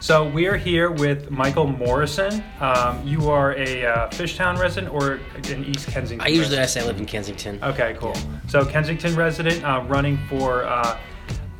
So we are here with Michael Morrison. Um, you are a uh, Fishtown resident or in East Kensington? I usually I say I live in Kensington. Okay, cool. So Kensington resident, uh, running for uh,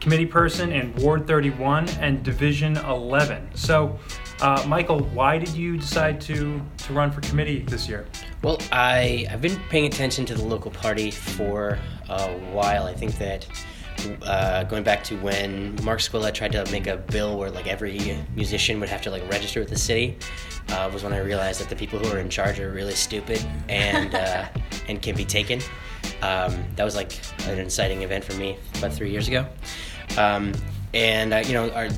committee person in Ward 31 and Division 11. So, uh, Michael, why did you decide to to run for committee this year? Well, I I've been paying attention to the local party for a while. I think that uh, going back to when Mark Squilla tried to make a bill where like every musician would have to like register with the city, uh, was when I realized that the people who are in charge are really stupid and uh, and can be taken. Um, that was like an inciting event for me about three years ago. Um, and uh, you know, our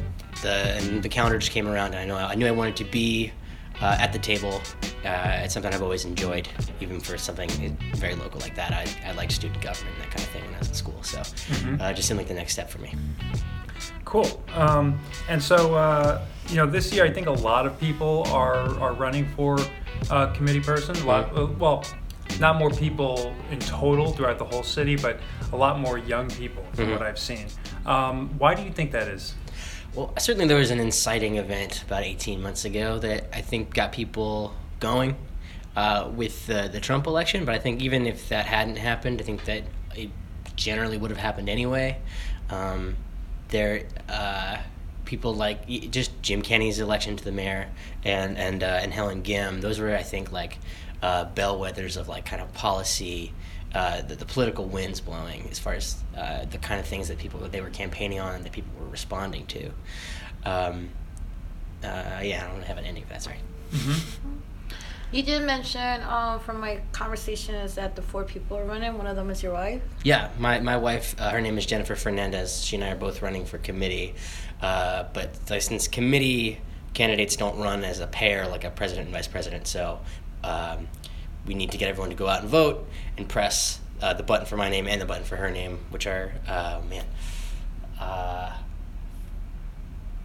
the and the calendar just came around, and I know I knew I wanted to be uh, at the table. Uh, it's something I've always enjoyed, even for something very local like that. I, I like student government that kind of thing when I was in school, so uh, it just seemed like the next step for me. Cool. Um, and so, uh, you know, this year I think a lot of people are are running for uh, committee person. A lot, uh, well, not more people in total throughout the whole city, but a lot more young people from what I've seen. Um, why do you think that is? Well, certainly there was an inciting event about 18 months ago that I think got people going uh, with the, the Trump election. But I think even if that hadn't happened, I think that it generally would have happened anyway. Um, there, uh, people like just Jim Kenney's election to the mayor and and uh, and Helen Gym. Those were, I think, like uh, bellwethers of like kind of policy. Uh, the, the political winds blowing as far as uh, the kind of things that people that they were campaigning on and that people were responding to. Um, yeah, I don't have an ending. If that's right. You did mention um, from my conversations that the four people are running. One of them is your wife. Yeah, my, my wife, uh, her name is Jennifer Fernandez. She and I are both running for committee. Uh, but since committee candidates don't run as a pair, like a president and vice president, so um, we need to get everyone to go out and vote and press uh, the button for my name and the button for her name, which are, uh, man, uh,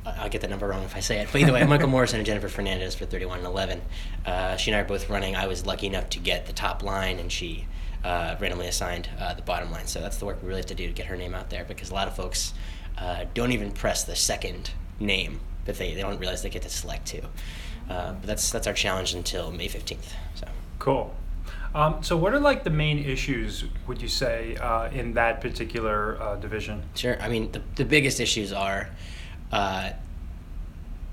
I'll get the number wrong if I say it. But either way, Michael Morrison and Jennifer Fernandez for 31 and 11. Uh, she and I are both running. I was lucky enough to get the top line, and she uh, randomly assigned uh, the bottom line. So that's the work we really have to do to get her name out there because a lot of folks uh, don't even press the second name that they, they don't realize they get to select too. Uh, but that's that's our challenge until May 15th. So. Cool. Um, so, what are like the main issues? Would you say uh, in that particular uh, division? Sure. I mean, the, the biggest issues are uh,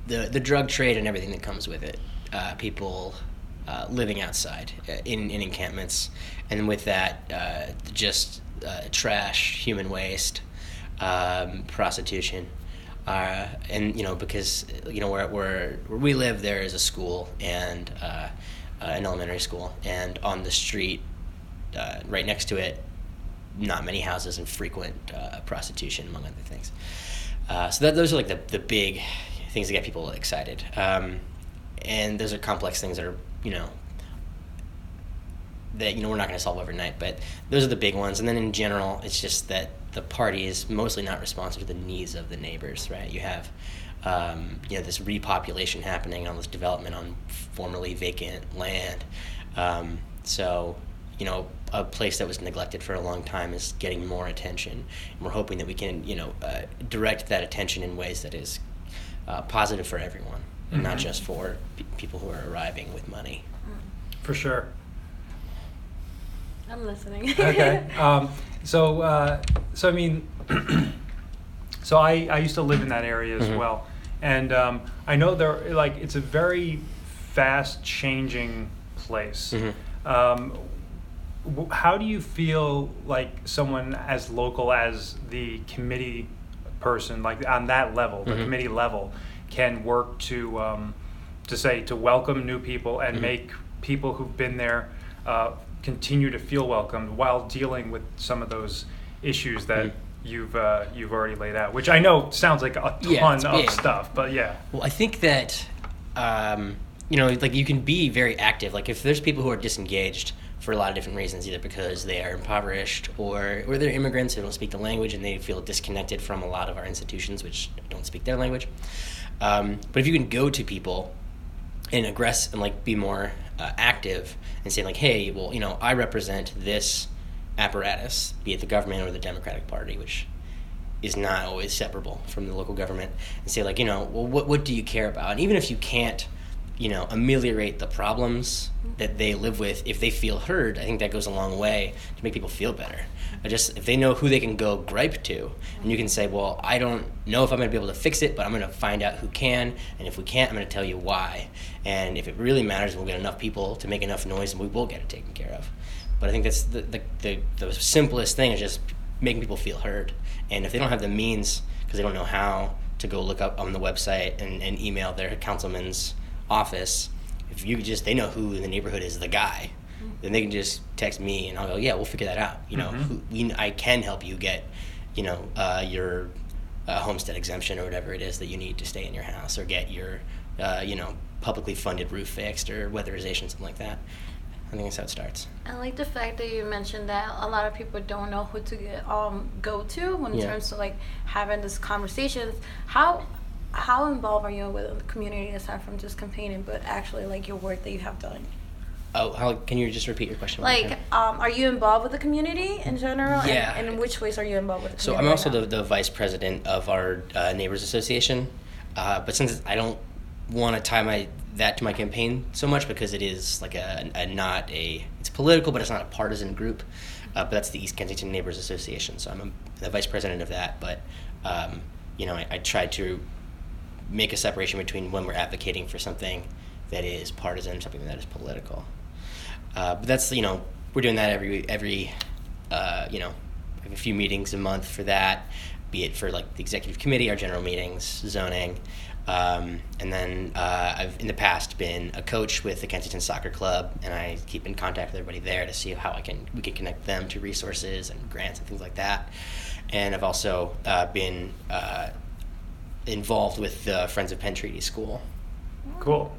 the the drug trade and everything that comes with it. Uh, people uh, living outside uh, in, in encampments, and with that, uh, just trash, human waste, um, prostitution. And you know because you know where, where where we live there is a school and an elementary school and on the street right next to it not many houses and frequent prostitution, among other things. Uh, so that, those are like the, the big things that get people excited. Um, and those are complex things that are, you know, that, you know, we're not going to solve overnight, but those are the big ones. And then in general, it's just that the party is mostly not responsive to the needs of the neighbors, right? You have, um, you know, this repopulation happening on this development on formerly vacant land. Um, so, you know, a place that was neglected for a long time is getting more attention. And we're hoping that we can, you know, uh, direct that attention in ways that is uh, positive for everyone, and not just for p- people who are arriving with money. For sure. I'm listening. okay. Um, so, uh, so I mean, so I, I used to live in that area as Mhm. well, and um, I know there like it's a very fast changing place. Mhm. Um, w- how do you feel like someone as local as the committee person, like on that level, the Mhm. committee level, can work to um, to say to welcome new people and Mhm. make people who've been there uh, continue to feel welcomed while dealing with some of those issues that Mhm. you've uh, you've already laid out, which I know sounds like a ton Yeah, of big. stuff, but yeah. Well, I think that um, you know, like you can be very active. Like if there's people who are disengaged for a lot of different reasons, either because they are impoverished or or they're immigrants who don't speak the language and they feel disconnected from a lot of our institutions which don't speak their language. Um, but if you can go to people and aggress and like be more uh, active and say like, hey, well, you know, I represent this apparatus, be it the government or the Democratic Party, which is not always separable from the local government and say like you know well what what do you care about and even if you can't you know ameliorate the problems that they live with. If they feel heard i think that goes a long way to make people feel better. I just if they know who they can go gripe to and you can say well i don't know if i'm going to be able to fix it but i'm going to find out who can and if we can't i'm going to tell you why. And if it really matters we'll get enough people to make enough noise and we will get it taken care of. But i think that's the the, the, the simplest thing is just making people feel heard. And if they don't have the means because they don't know how to go look up on the website and, and email their councilman's office, if you just they know who in the neighborhood is the guy, then they can just text me and I'll go, yeah, we'll figure that out. You know, Mhm. who, we, I can help you get, you know, uh, your uh, homestead exemption or whatever it is that you need to stay in your house or get your, uh, you know, publicly funded roof fixed or weatherization, something like that. I think that's how it starts. I like the fact that you mentioned that a lot of people don't know who to get, um go to when it Yeah. comes to like having these conversations. How how involved are you with the community aside from just campaigning, but actually like your work that you have done? Oh, how, can you just repeat your question? Like, um, are you involved with the community in general? And- Yeah. And, in which ways are you involved with the community? So? I'm also right the, the vice president of our uh, neighbors association, uh, but since I don't want to tie my that to my campaign so much because it is like a, a not a it's political but it's not a partisan group. Uh, but that's the East Kensington Neighbors Association, so I'm a, the vice president of that. But um, you know, I, I try to make a separation between when we're advocating for something that is partisan something that is political. Uh, but that's you know we're doing that every every uh, you know a few meetings a month for that, be it for like the executive committee, our general meetings, zoning, um, and then uh, I've in the past been a coach with the Kensington Soccer Club, and I keep in contact with everybody there to see how I can we can connect them to resources and grants and things like that. And I've also uh, been uh, involved with the Friends of Penn Treaty School. Cool.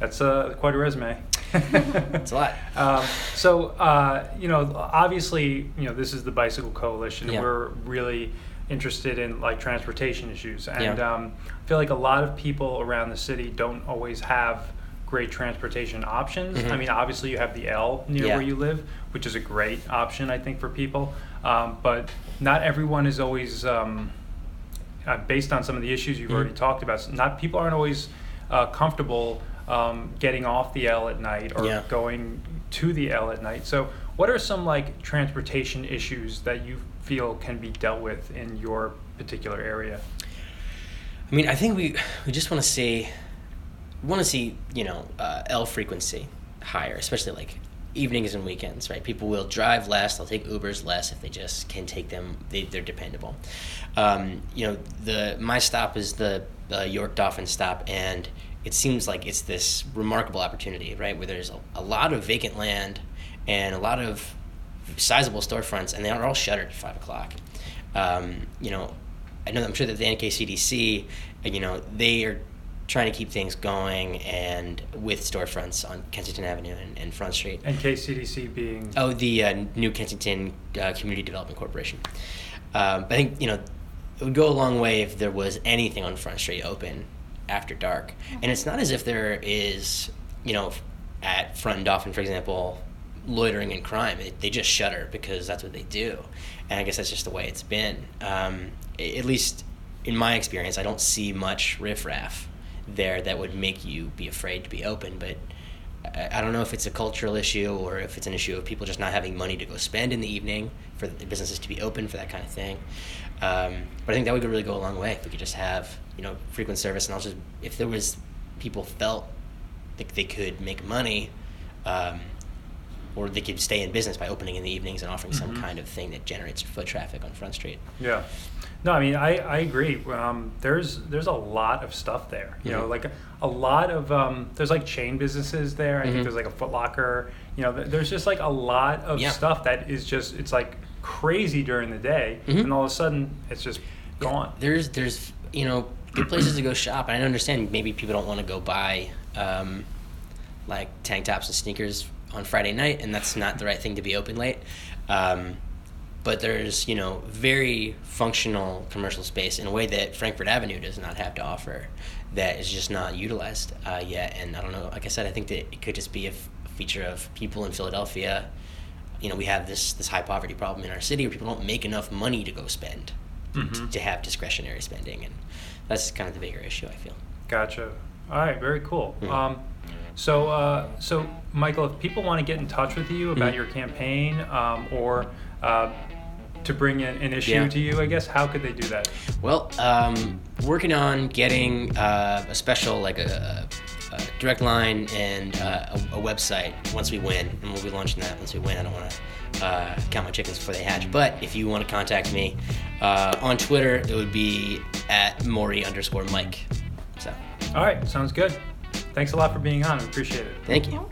That's uh, quite a resume. That's a lot. Um, so, uh, you know, obviously, you know, this is the Bicycle Coalition. Yeah. We're really interested in like transportation issues, and Yeah. um, I feel like a lot of people around the city don't always have great transportation options. Mhm. I mean, obviously, you have the L near Yeah. where you live, which is a great option, I think, for people. Um, but not everyone is always. Um, uh, based on some of the issues you've Mhm. already talked about, not people aren't always uh, comfortable um, getting off the L at night or Yeah. going to the L at night. So, what are some like transportation issues that you feel can be dealt with in your particular area? I mean, I think we we just want to see want to see you know uh, L frequency higher, especially like evenings and weekends, right? People will drive less; they'll take Ubers less if they just can take them. They, they're dependable. Um, you know, the my stop is the uh, York Dauphin stop, and it seems like it's this remarkable opportunity, right? Where there's a, a lot of vacant land and a lot of sizable storefronts, and they are all shuttered at five o'clock. Um, you know, I know I'm sure that the NKCDC, uh, you know, they are trying to keep things going and with storefronts on Kensington Avenue and, and Front Street. And KCDC being Oh, the uh, New Kensington uh, Community Development Corporation. Um, I think you know it would go a long way if there was anything on Front Street open after dark. And it's not as if there is, you know, at Front and Dauphin, for example, loitering and crime. It, they just shutter because that's what they do. And I guess that's just the way it's been. Um, at least in my experience, I don't see much riffraff there that would make you be afraid to be open. But I don't know if it's a cultural issue or if it's an issue of people just not having money to go spend in the evening for the businesses to be open for that kind of thing. Um, but I think that would really go a long way if we could just have you know frequent service and also if there was people felt like they could make money. Um, or they could stay in business by opening in the evenings and offering some Mhm. kind of thing that generates foot traffic on Front Street. Yeah. No, I mean I, I agree. Um, there's there's a lot of stuff there. You know, Mhm. like a, lot of um, there's like chain businesses there. I Mhm. think there's like a Foot Locker. You know, there's just like a lot of Yeah. stuff that is just it's like crazy during the day, Mhm. and all of a sudden it's just gone. There's there's you know good places to go shop. And I understand maybe people don't want to go buy um, like tank tops and sneakers on Friday night, and that's not the right thing to be open late. Um, but there's you know very functional commercial space in a way that Frankford Avenue does not have to offer that is just not utilized uh, yet. And I don't know. Like I said, I think that it could just be a f- feature of people in Philadelphia. You know, we have this this high poverty problem in our city where people don't make enough money to go spend Mhm. to have discretionary spending, and that's kind of the bigger issue I feel. Gotcha. All right, very cool. Mhm. Um, so, uh, so Michael, if people want to get in touch with you about Mhm. your campaign um, or uh, to bring in an issue Yeah. to you, I guess, how could they do that? Well, um, working on getting uh, a special, like a, a direct line and uh, a, a website once we win, and we'll be launching that once we win. I don't want to uh, count my chickens before they hatch, but if you want to contact me uh, on Twitter, it would be at Maury underscore Mike. So, All right, sounds good. Thanks a lot for being on. We appreciate it. thank you.